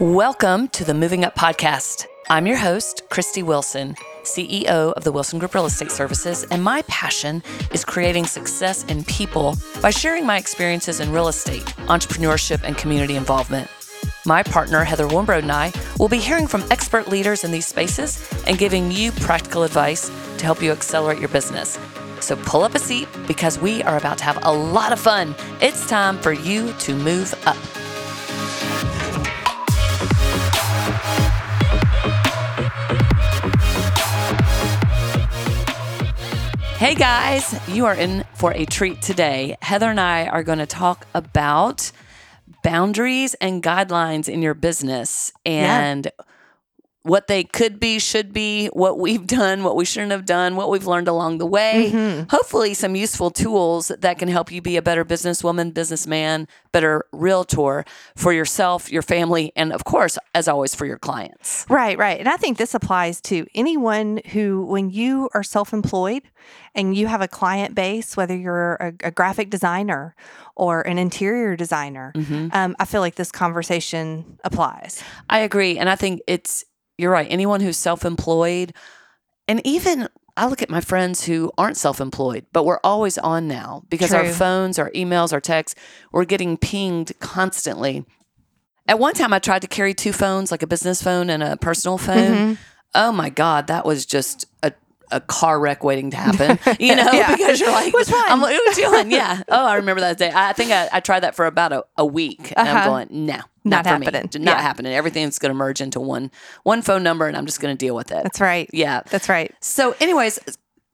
Welcome to the Moving Up Podcast. I'm your host, Christie Wilson, CEO of the Wilson Group Real Estate Services, and my passion is creating success in people by sharing my experiences in real estate, entrepreneurship, and community involvement. My partner, Heather Wimbrod, and I will be hearing from expert leaders in these spaces and giving you practical advice to help you accelerate your business. So pull up a seat because we are about to have a lot of fun. It's time for you to move up. Hey guys, you are in for a treat today. Heather and I are going to talk about boundaries and guidelines in your business and yeah. What they could be, should be, what we've done, what we shouldn't have done, what we've learned along the way. Mm-hmm. Hopefully, some useful tools that can help you be a better businesswoman, businessman, better realtor for yourself, your family, and of course, as always, for your clients. Right, right. And I think this applies to anyone who, when you are self employed and you have a client base, whether you're a, a graphic designer or an interior designer, mm-hmm. um, I feel like this conversation applies. I agree. And I think it's, you're right. Anyone who's self employed, and even I look at my friends who aren't self employed, but we're always on now because True. our phones, our emails, our texts, we're getting pinged constantly. At one time, I tried to carry two phones, like a business phone and a personal phone. Mm-hmm. Oh my God, that was just a a car wreck waiting to happen, you know, yeah. because you're like, which one? I'm like, who's doing? Yeah. Oh, I remember that day. I think I, I tried that for about a, a week. And uh-huh. I'm going, no, not, not happening. Me. Not yeah. happening. Everything's going to merge into one, one phone number and I'm just going to deal with it. That's right. Yeah. That's right. So anyways,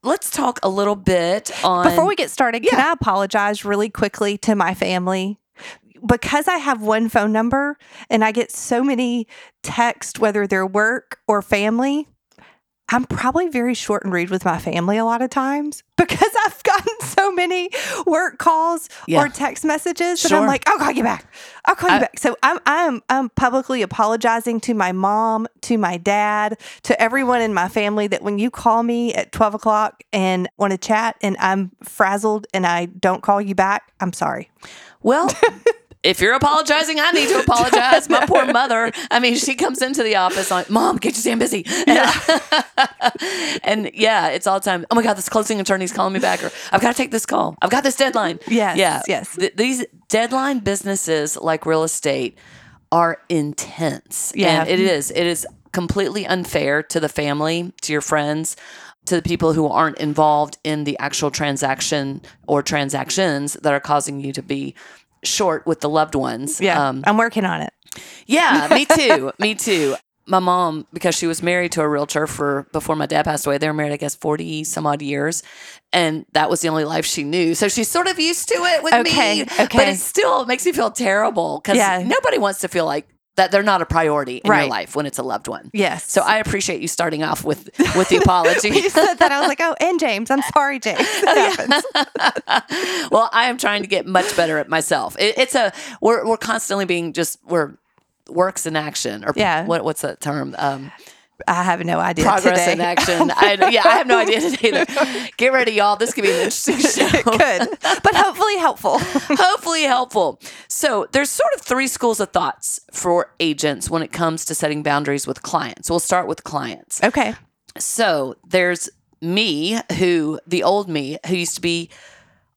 let's talk a little bit on. Before we get started, yeah. can I apologize really quickly to my family? Because I have one phone number and I get so many texts, whether they're work or family, I'm probably very short and rude with my family a lot of times because I've gotten so many work calls yeah. or text messages sure. that I'm like, I'll call you back. Oh, I'll call I, you back. So I'm I'm I'm publicly apologizing to my mom, to my dad, to everyone in my family that when you call me at 12 o'clock and want to chat and I'm frazzled and I don't call you back, I'm sorry. Well, if you're apologizing, I need to apologize. My poor mother. I mean, she comes into the office like, "Mom, get your damn busy." Yeah. and yeah, it's all the time. Oh my God, this closing attorney's calling me back, or I've got to take this call. I've got this deadline. Yes. Yeah. Yes. Th- these deadline businesses like real estate are intense. Yeah. And it is. It is completely unfair to the family, to your friends to the people who aren't involved in the actual transaction or transactions that are causing you to be short with the loved ones. Yeah. Um, I'm working on it. Yeah, me too. me too. My mom, because she was married to a realtor for before my dad passed away, they were married, I guess, 40 some odd years. And that was the only life she knew. So she's sort of used to it with okay, me. Okay. But it still makes me feel terrible because yeah. nobody wants to feel like that they're not a priority in right. your life when it's a loved one. Yes. So I appreciate you starting off with with the apology. you said that I was like, oh, and James, I'm sorry, James. well, I am trying to get much better at myself. It, it's a we're we're constantly being just we're works in action or yeah. what what's that term? Um, I have no idea. Progress today. in action. I, yeah, I have no idea today either. Get ready, y'all. This could be an interesting show. Good, but hopefully helpful. hopefully helpful. So there's sort of three schools of thoughts for agents when it comes to setting boundaries with clients. We'll start with clients. Okay. So there's me, who the old me, who used to be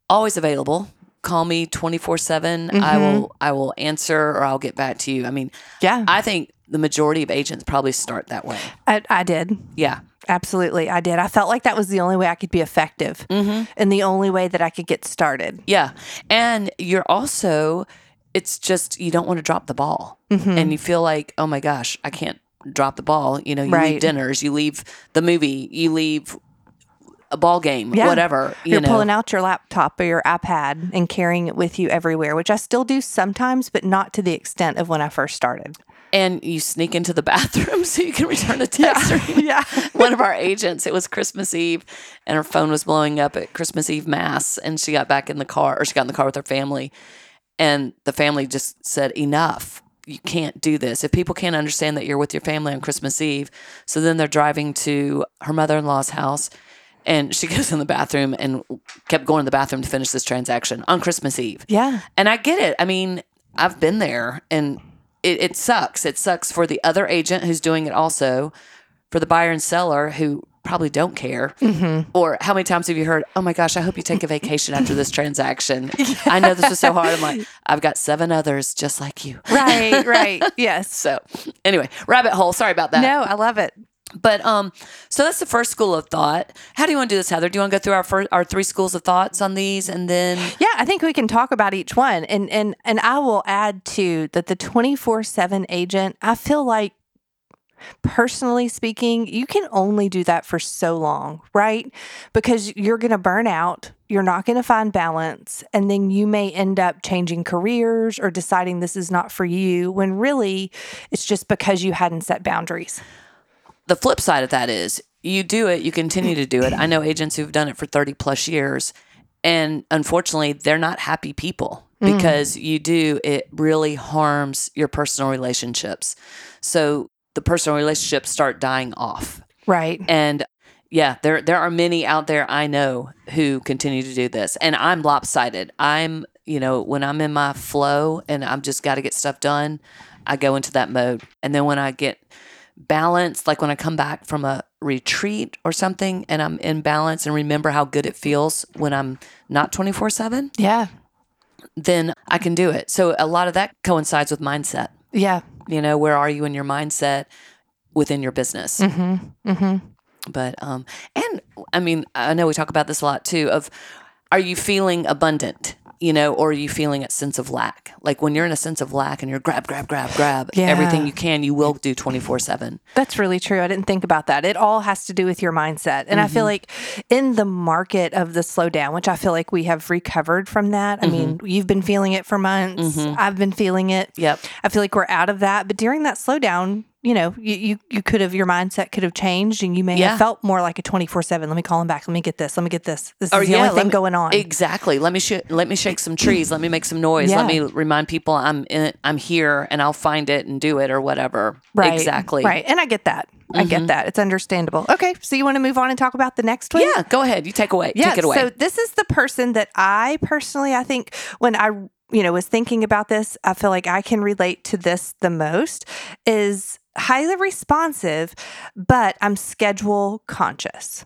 always available call me 24 7 i mm-hmm. will i will answer or i'll get back to you i mean yeah i think the majority of agents probably start that way. I, I did. Yeah. Absolutely. I did. I felt like that was the only way I could be effective mm-hmm. and the only way that I could get started. Yeah. And you're also, it's just, you don't want to drop the ball. Mm-hmm. And you feel like, oh my gosh, I can't drop the ball. You know, you right. leave dinners, you leave the movie, you leave a ball game, yeah. whatever. You are pulling out your laptop or your iPad and carrying it with you everywhere, which I still do sometimes, but not to the extent of when I first started and you sneak into the bathroom so you can return a text. Yeah. yeah. One of our agents, it was Christmas Eve, and her phone was blowing up at Christmas Eve mass, and she got back in the car, or she got in the car with her family, and the family just said, "Enough." You can't do this. If people can't understand that you're with your family on Christmas Eve, so then they're driving to her mother in law's house and she goes in the bathroom and kept going to the bathroom to finish this transaction on Christmas Eve. Yeah. And I get it. I mean, I've been there and it, it sucks. It sucks for the other agent who's doing it also, for the buyer and seller who probably don't care. Mm-hmm. Or how many times have you heard, oh my gosh, I hope you take a vacation after this transaction? I know this was so hard. I'm like, I've got seven others just like you. Right, right. Yes. So anyway, rabbit hole. Sorry about that. No, I love it. But um, so that's the first school of thought. How do you want to do this, Heather? Do you want to go through our first, our three schools of thoughts on these, and then Yeah, I think we can talk about each one. And and and I will add to that the 24/7 agent, I feel like personally speaking, you can only do that for so long, right? Because you're going to burn out, you're not going to find balance, and then you may end up changing careers or deciding this is not for you when really it's just because you hadn't set boundaries. The flip side of that is you do it, you continue to do it. I know agents who've done it for 30 plus years, and unfortunately, they're not happy people hmm. because you do, it really harms your personal relationships. So the personal relationships start dying off. Right. And yeah, there there are many out there I know who continue to do this. And I'm lopsided. I'm, you know, when I'm in my flow and I'm just got to get stuff done, I go into that mode. And then when I get balanced, like when I come back from a retreat or something and I'm in balance and remember how good it feels when I'm not 24/7, Yeah. then I can do it. So a lot of that coincides with mindset. Yeah. You know, where are you in your mindset within your business? Mhm. Mhm. but um and i mean i know we talk about this a lot too of are you feeling abundant you know or are you feeling a sense of lack like when you're in a sense of lack and you're grab grab grab grab Yeah. everything you can you will do 24 7 That's really true. I didn't think about that. It all has to do with your mindset. And I feel mm-hmm. like in the market of the slowdown, which I feel like we have recovered from that. I mean, mm-hmm. you've been feeling it for months. Mm-hmm. I've been feeling it. Yep. I feel like we're out of that. But during that slowdown, you know, you, you, you could have, your mindset could have changed and you may Yeah. have felt more like a 24 7. Let me call him back. Let me get this. Let me get this. This is Or, the yeah, only thing me- going on. exactly let me sh- let me shake some trees let me make some noise let me remind people i'm in i'm here and i'll find it and do it or whatever right. exactly Right. And I get that. I get mm-hmm. that. It's understandable. Okay. So you want to move on and talk about the next one? yeah go ahead you take away take it away So this is the person that I personally, I think when I, you know, was thinking about this, I feel like I can relate to this the most is highly responsive, but I'm schedule conscious.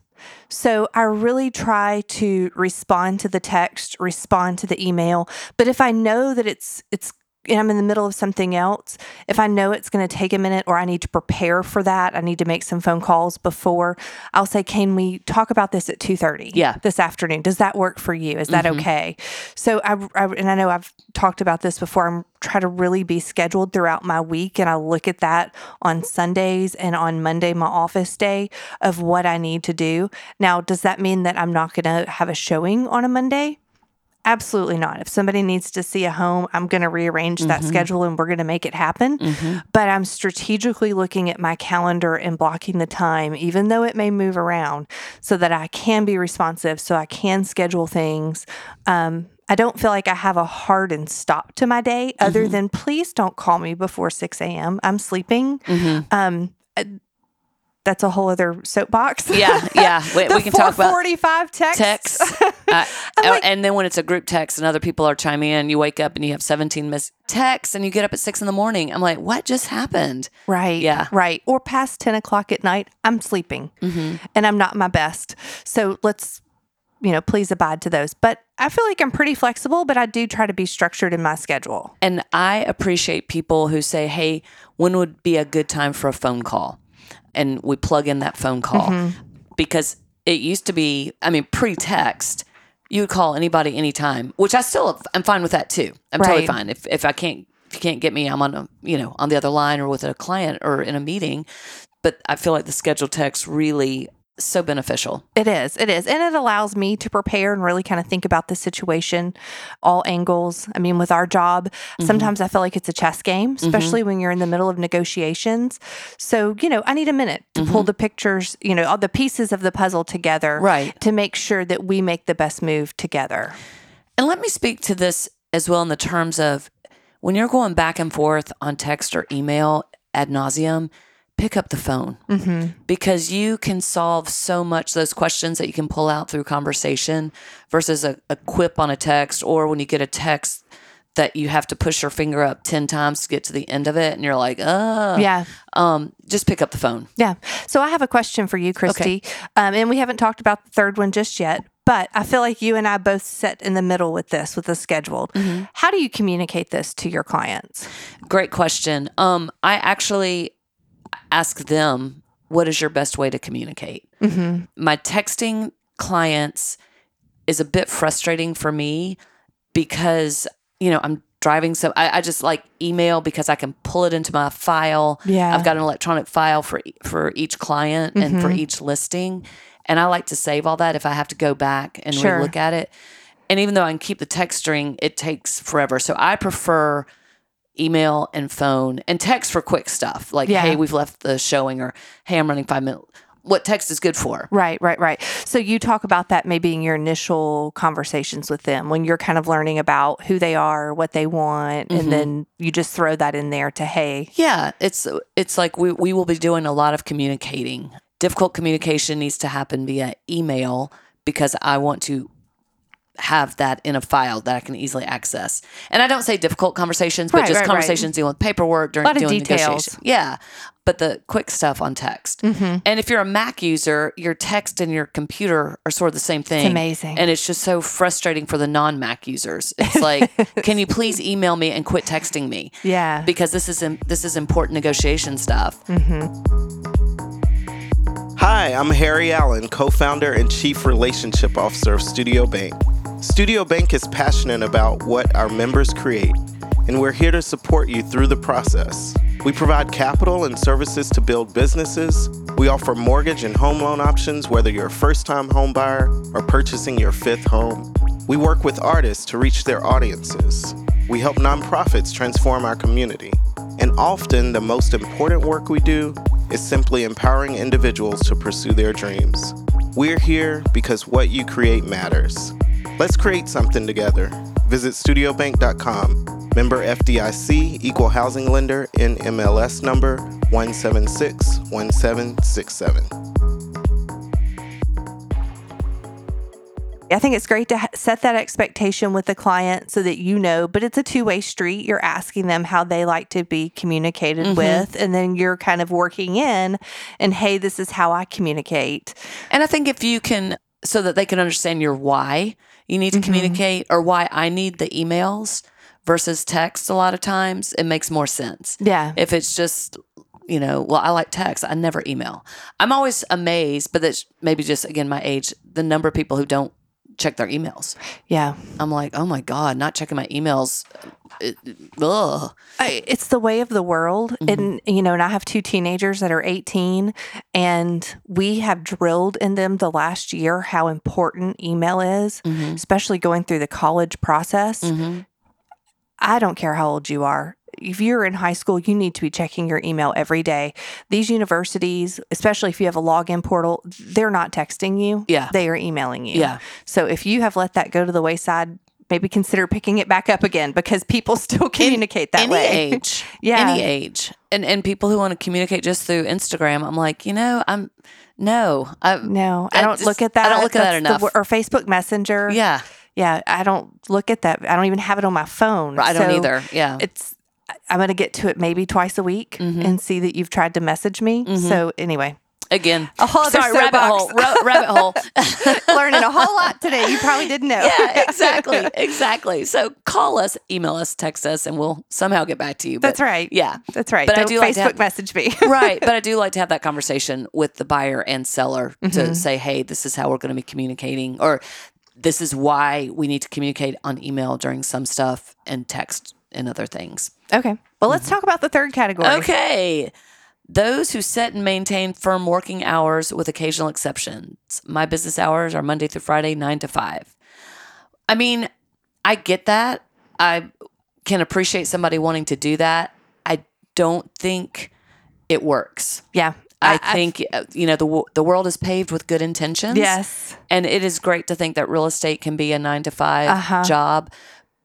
So I really try to respond to the text, respond to the email, but if I know that it's it's and I'm in the middle of something else, if I know it's going to take a minute or I need to prepare for that, I need to make some phone calls before, I'll say, "Can we talk about this at 2:30 Yeah. this afternoon? Does that work for you? Is that mm-hmm. okay?" So I, I and I know I've talked about this before. I'm try to really be scheduled throughout my week and I look at that on Sundays and on Monday my office day of what I need to do. Now, does that mean that I'm not going to have a showing on a Monday? Absolutely not. If somebody needs to see a home, I'm going to rearrange that schedule and we're going to make it happen. But I'm strategically looking at my calendar and blocking the time, even though it may move around, so that I can be responsive, so I can schedule things. Um, I don't feel like I have a hard and stop to my day other than please don't call me before 6 a.m. I'm sleeping. Um, uh, that's a whole other soapbox. yeah yeah we, we can talk about 445 text. text. Uh, like- and then when it's a group text and other people are chiming in, you wake up and you have 17 missed texts and you get up at six in the morning. I'm like, what just happened? Right. Yeah. Right. Or past 10 o'clock at night, I'm sleeping and I'm not my best. So let's, you know, please abide to those. But I feel like I'm pretty flexible, but I do try to be structured in my schedule. And I appreciate people who say, hey, when would be a good time for a phone call? And we plug in that phone call Mm-hmm. because it used to be, I mean, pre text, you would call anybody anytime, which I still, I'm fine with that too. I'm totally fine. If, if I can't, if you can't get me, I'm on a, you know, on the other line or with a client or in a meeting. But I feel like the scheduled text really so beneficial. It is. It is. And it allows me to prepare and really kind of think about the situation, all angles. I mean, with our job, mm-hmm. sometimes I feel like it's a chess game, mm-hmm. especially when you're in the middle of negotiations. So, you know, I need a minute to pull mm-hmm. the pictures, you know, all the pieces of the puzzle together Right. to make sure that we make the best move together. And let me speak to this as well in the terms of when you're going back and forth on text or email ad nauseum, pick up the phone because you can solve so much those questions that you can pull out through conversation versus a, a quip on a text or when you get a text that you have to push your finger up 10 times to get to the end of it and you're like, "Uh." Yeah. Um just pick up the phone. Yeah. So I have a question for you, Christie. Um, and we haven't talked about the third one just yet, but I feel like you and I both sit in the middle with this, with the scheduled. How do you communicate this to your clients? Great question. Um I actually ask them, "What is your best way to communicate?" Mm-hmm. my texting clients is a bit frustrating for me because you know i'm driving so I, I just like email because i can pull it into my file Yeah. i've got an electronic file for for each client and for Mhm. each listing and i like to save all that if i have to go back and Sure. look at it and even though i can keep the text string it takes forever so i prefer email and phone and text for quick stuff like Yeah. hey we've left the showing or hey i'm running five minutes what text is good for Right, right, right. So you talk about that maybe in your initial conversations with them when you're kind of learning about who they are, what they want, Mhm. and then you just throw that in there to, hey, Yeah, it's it's like we we will be doing a lot of communicating. Difficult communication needs to happen via email because I want to have that in a file that I can easily access. And I don't say difficult conversations, but Right, just right, right. conversations dealing with paperwork during Lot of doing details. negotiation. Yeah. But the quick stuff on text. mm-hmm. And if you're a Mac user, your text and your computer are sort of the same thing. it's amazing. And it's just so frustrating for the non Mac users. It's like, can you please email me and quit texting me? yeah. because this is im- this is important negotiation stuff. mm-hmm. Hi, I'm Harry Allen, co founder and chief relationship officer of Studio Bank. Studio Bank is passionate about what our members create, and we're here to support you through the process. We provide capital and services to build businesses. We offer mortgage and home loan options, whether you're a first time home buyer or purchasing your fifth home. We work with artists to reach their audiences. We help nonprofits transform our community. And often, the most important work we do is simply empowering individuals to pursue their dreams. We're here because what you create matters. Let's create something together. Visit studiobank.com. Member FDIC, equal housing lender, NMLS number 1761767. I think it's great to set that expectation with the client so that you know, but it's a two way street. You're asking them how they like to be communicated Mhm. with, and then you're kind of working in, and hey, this is how I communicate. And I think if you can, so that they can understand your why you need to Mhm. communicate or why I need the emails versus text, a lot of times it makes more sense. Yeah. If it's just, you know, well, I like text, I never email. I'm always amazed, but that's maybe just again my age, the number of people who don't check their emails. Yeah. I'm like, oh my god, not checking my emails. It, ugh. I, it's the way of the world. Mhm. And, you know, and I have two teenagers that are 18, and we have drilled in them the last year how important email is, Mhm. especially going through the college process. Mhm. I don't care how old you are. If you're in high school, you need to be checking your email every day. These universities, especially if you have a login portal, they're not texting you. Yeah. They are emailing you. Yeah. So if you have let that go to the wayside, maybe consider picking it back up again because people still communicate that way. any way. age Yeah. any age and and people who want to communicate just through instagram i'm like you know i'm no I, No, I I don't just- look at that. I don't look at that That's the enough. wo- or Facebook Messenger. yeah Yeah. I don't look at that. I don't even have it on my phone. i don't So either yeah It's, I'm going to get to it maybe twice a week Mhm. and see that you've tried to message me. Mhm. So, anyway, again a whole sorry rabbit hole Ra- rabbit hole Learning a whole lot today. You probably didn't know. yeah exactly exactly so call us email us text us and we'll somehow get back to you That's right. yeah That's right. But I Don't do like Facebook to have- message me. right but i do like to have that conversation with the buyer and seller to Mhm. say hey this is how we're going to be communicating or this is why we need to communicate on email during some stuff and text and other things okay. Well, let's talk about the third category. Okay. Those who set and maintain firm working hours with occasional exceptions. My business hours are Monday through Friday, nine to five. I mean, I get that. I can appreciate somebody wanting to do that. I don't think it works. Yeah. I, think uh, you know the the world is paved with good intentions. Yes. and it is great to think that real estate can be a nine to 5 Uh-huh. job.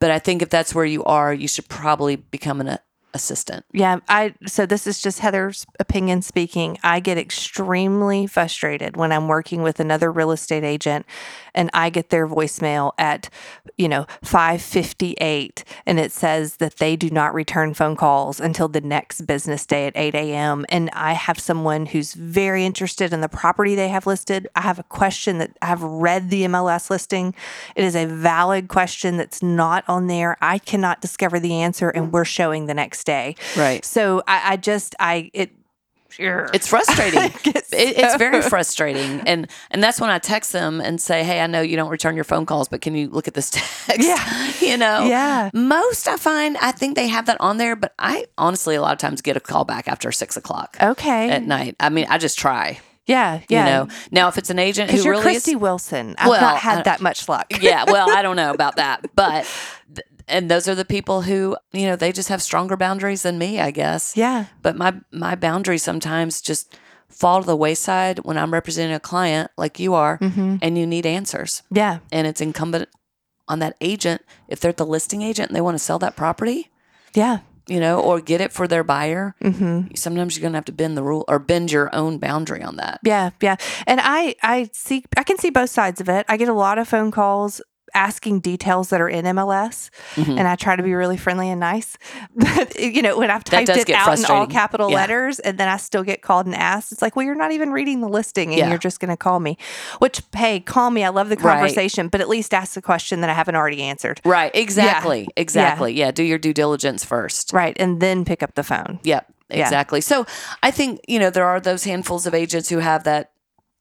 But I think if that's where you are, you should probably become an assistant. Yeah, I so this is just Heather's opinion speaking. I get extremely frustrated when I'm working with another real estate agent and I get their voicemail at, you know, 558 and it says that they do not return phone calls until the next business day at 8 a.m. And I have someone who's very interested in the property they have listed. I have a question that I have read the MLS listing. It is a valid question that's not on there. I cannot discover the answer and we're showing the next day. Right. So I, I just I it It's frustrating. It, it's so- very frustrating, and and that's when I text them and say, "Hey, I know you don't return your phone calls, but can you look at this text?" Yeah. you know. Yeah. Most I find I think they have that on there, but I honestly a lot of times get a call back after six o'clock okay. at night. I mean, I just try. yeah, yeah. You know. Now, if it's an agent who you're really Christie is, Wilson. I've Well, not had that much luck. yeah, well, I don't know about that, but th- and those are the people who you know they just have stronger boundaries than me, I guess. yeah, But my my boundaries sometimes just fall to the wayside when I'm representing a client like you are, Mm-hmm. and you need answers, yeah, and it's incumbent on that agent if they're the listing agent and they want to sell that property, yeah. you know, or get it for their buyer. Mm-hmm. Sometimes you're gonna have to bend the rule or bend your own boundary on that. Yeah, yeah. And I I see I can see both sides of it. I get a lot of phone calls asking details that are in MLS Mhm. and I try to be really friendly and nice. But you know, when I've typed it out in all capital Yeah. letters and then I still get called and asked, it's like, well, you're not even reading the listing and Yeah. you're just gonna call me. Which hey, call me. I love the Right. conversation, but at least ask the question that I haven't already answered. Right. Exactly. Exactly. Yeah. Do your due diligence first. Right. And then pick up the phone. Yep, Yeah. exactly. So I think, you know, there are those handfuls of agents who have that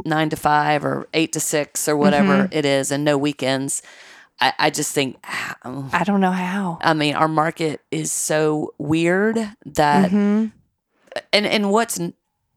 nine to five or eight to six or whatever Mm-hmm. it is and no weekends. I, I just think, ah, I don't know how. I mean, our market is so weird that, hmm and, and what's,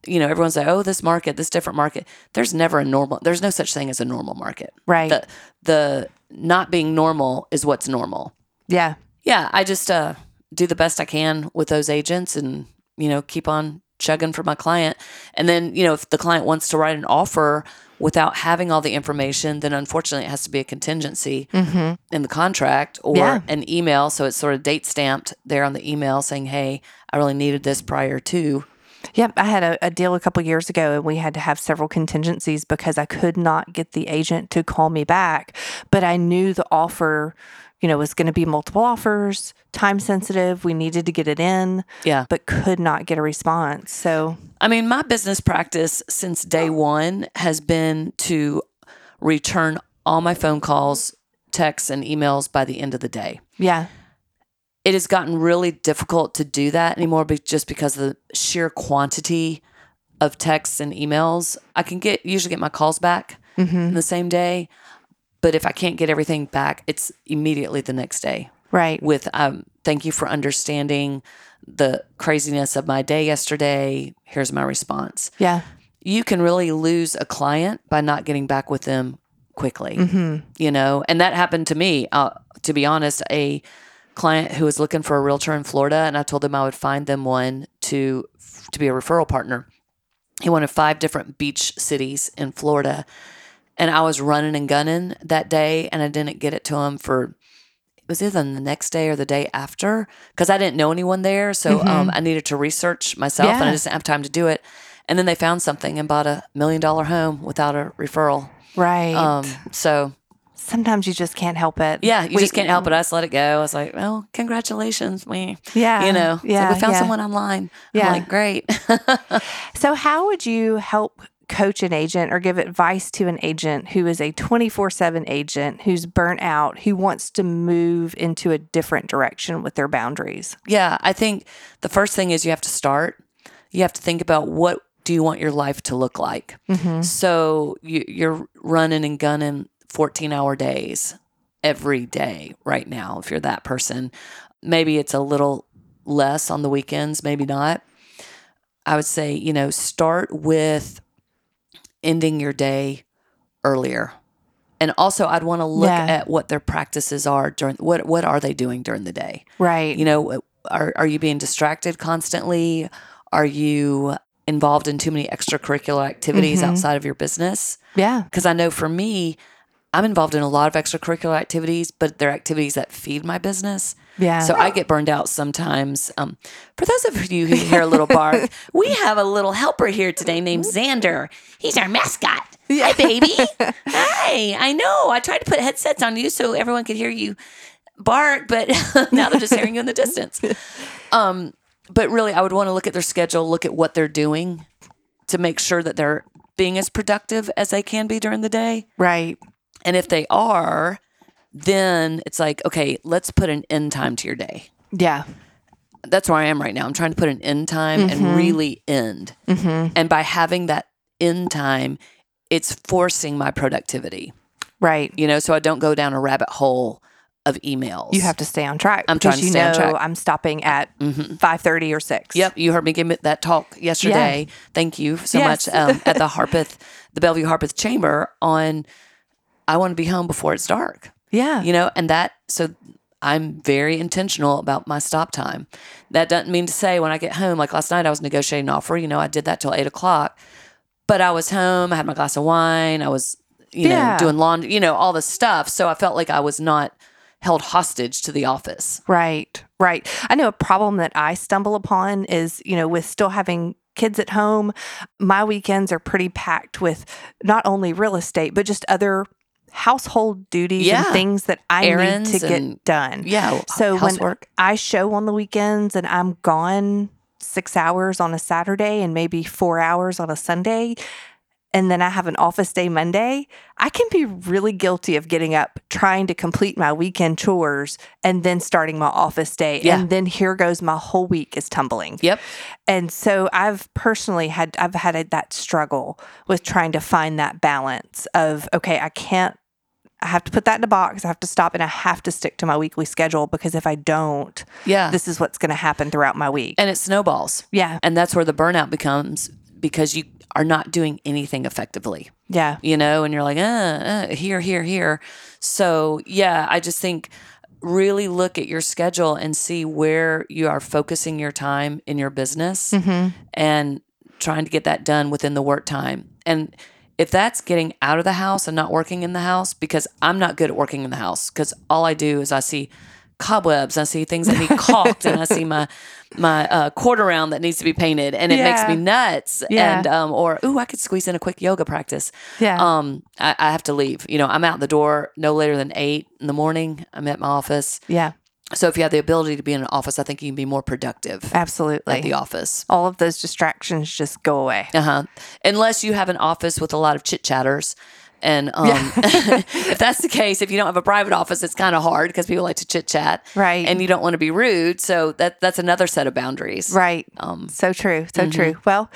you know, everyone's like, oh, this market, this different market. There's never a normal, there's no such thing as a normal market. Right. The, the not being normal is what's normal. yeah. yeah, I just uh, do the best I can with those agents and, you know, keep on chugging for my client. And then, you know, if the client wants to write an offer without having all the information, then unfortunately it has to be a contingency hmm in the contract or Yeah. an email. So it's sort of date stamped there on the email saying, hey, I really needed this prior to. Yep, I had a, a deal a couple years ago, and we had to have several contingencies because I could not get the agent to call me back. But I knew the offer, you know, was going to be multiple offers, time sensitive. We needed to get it in, Yeah. but could not get a response. So, I mean, my business practice since day one has been to return all my phone calls, texts, and emails by the end of the day. yeah, it has gotten really difficult to do that anymore be- just because of the sheer quantity of texts and emails. I can get usually get my calls back hmm in the same day, but if I can't get everything back, it's immediately the next day right. with um thank you for understanding the craziness of my day yesterday. Here's my response. Yeah. You can really lose a client by not getting back with them quickly hmm you know and that happened to me uh, to be honest a client who was looking for a realtor in florida and i told him i would find them one to to be a referral partner he wanted five different beach cities in florida and i was running and gunning that day and i didn't get it to him for it was either the next day or the day after because i didn't know anyone there so um, i needed to research myself and i just didn't have time to do it and then they found something and bought a million dollar home without a referral Right. um, so Sometimes you just can't help it. yeah, you We- just can't help it. I just let it go. I was like, well, congratulations, me. Yeah. You know, Yeah. we found yeah. someone online. Yeah. I'm like, great. So, how would you help coach an agent or give advice to an agent who is a 24 7 agent who's burnt out, who wants to move into a different direction with their boundaries? yeah, I think the first thing is you have to start. You have to think about what do you want your life to look like. Mm-hmm. So you, you're running and gunning 14 hour days every day right now. If you're that person, maybe it's a little less on the weekends, maybe not. I would say, you know, start with ending your day earlier. And also I'd want to look Yeah. at what their practices are during what what are they doing during the day? Right. You know, are are you being distracted constantly? Are you involved in too many extracurricular activities Mhm. outside of your business? yeah. Because I know for me, I'm involved in a lot of extracurricular activities, but they're activities that feed my business. Yeah. So I get burned out sometimes. Um, for those of you who hear a little bark, we have a little helper here today named Xander. He's our mascot. Hi, baby. Hi. I know. I tried to put headsets on you so everyone could hear you bark, but now they're just hearing you in the distance. Um, but really, I would want to look at their schedule, look at what they're doing to make sure that they're being as productive as they can be during the day. right. And if they are, then it's like, okay, let's put an end time to your day. Yeah. That's where I am right now. I'm trying to put an end time and mm-hmm. really end. Mm-hmm. And by having that end time, it's forcing my productivity, Right. you know, so I don't go down a rabbit hole of emails. You have to stay on track. I'm trying to you stay on track. I'm stopping at mm-hmm. 5:30 or 6. Yep, you heard me give that talk yesterday. Thank you so Yes. much um, at the Harpeth, the Bellevue Harpeth Chamber on. I want to be home before it's dark. Yeah. you know, and that so I'm very intentional about my stop time. That doesn't mean to say when I get home, like last night, I was negotiating an offer. You know, I did that till eight o'clock, but I was home. I had my glass of wine. I was, you Yeah. know, doing laundry. You know, all the stuff. So I felt like I was not held hostage to the office. Right, right. I know a problem that I stumble upon is, you know, with still having kids at home, my weekends are pretty packed with not only real estate, but just other household duties Yeah. and things that I Errands need to get done. Yeah. So when housework. I show on the weekends and I'm gone six hours on a Saturday and maybe four hours on a Sunday, and then I have an office day Monday, I can be really guilty of getting up, trying to complete my weekend chores, and then starting my office day. Yeah. And then here goes my whole week is tumbling. Yep. And so I've personally had I've had that struggle with trying to find that balance of okay, I can't I have to put that in a box. I have to stop and I have to stick to my weekly schedule because if I don't, Yeah. this is what's going to happen throughout my week. and it snowballs. yeah. And that's where the burnout becomes because you are not doing anything effectively. Yeah. you know, and you're like, uh, uh, here, here, here. So, yeah, I just think really look at your schedule and see where you are focusing your time in your business Mm-hmm. and trying to get that done within the work time. And if that's getting out of the house and not working in the house, because I'm not good at working in the house, because all I do is I see cobwebs, I see things that need caulked, and I see my my uh, quarter round that needs to be painted, and it makes me nuts. Yeah. And um, or ooh, I could squeeze in a quick yoga practice. Yeah. Um, I, I have to leave. You know, I'm out the door no later than eight in the morning. I'm at my office. yeah. So if you have the ability to be in an office, I think you can be more productive Absolutely. at the office. All of those distractions just go away. Uh huh. Unless you have an office with a lot of chit chatters. And um, if that's the case, if you don't have a private office, it's kind of hard because people like to chit chat, Right. And you don't want to be rude, so that that's another set of boundaries, Right. Um, So true. So true. Well,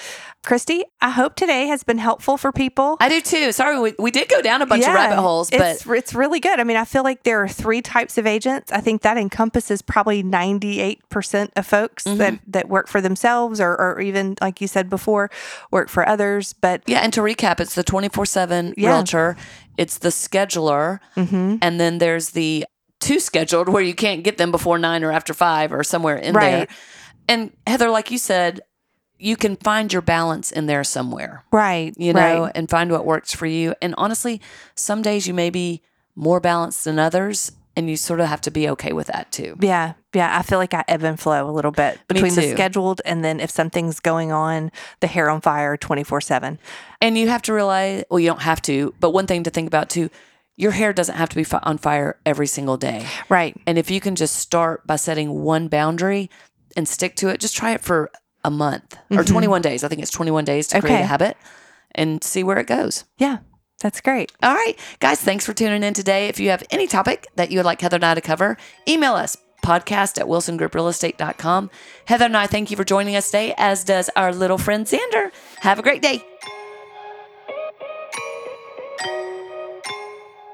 Christie, I hope today has been helpful for people. I do too. Sorry, we, we did go down a bunch of rabbit holes, but it's, it's really good. I mean, I feel like there are three types of agents. I think that encompasses probably 98% of folks Mm-hmm. that, that work for themselves or, or even, like you said before, work for others. But Yeah, and to recap, it's the 24 7 realtor, it's the scheduler, Mm-hmm. and then there's the two scheduled where you can't get them before nine or after five or somewhere in there. And Heather, like you said, you can find your balance in there somewhere, right, you know, right. and find what works for you. And honestly, some days you may be more balanced than others, and you sort of have to be okay with that too. Yeah, yeah. I feel like I ebb and flow a little bit between the scheduled and then if something's going on, the hair on fire 24 7. And you have to realize, well, you don't have to, but one thing to think about too, your hair doesn't have to be on fire every single day. Right. And if you can just start by setting one boundary and stick to it, just try it for a month or 21 days. I think it's 21 days to create Mm-hmm. Okay. a habit and see where it goes. Yeah, that's great. All right, guys, thanks for tuning in today. If you have any topic that you would like Heather and I to cover, email us podcast at wilsongrouprealestate.com. Heather and I thank you for joining us today, as does our little friend Xander. Have a great day.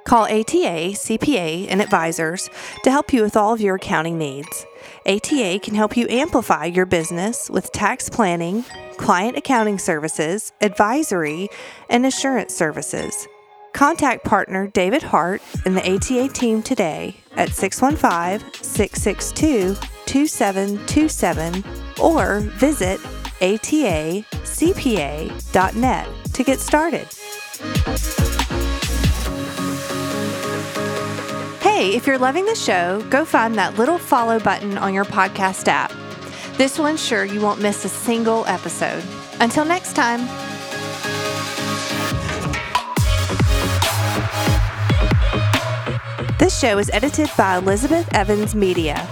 Call ATA, CPA, and advisors to help you with all of your accounting needs. ATA can help you amplify your business with tax planning, client accounting services, advisory, and assurance services. Contact partner David Hart and the ATA team today at 615 662 2727 or visit atacpa.net to get started. Hey, if you're loving the show, go find that little follow button on your podcast app. This will ensure you won't miss a single episode. Until next time. This show is edited by Elizabeth Evans Media.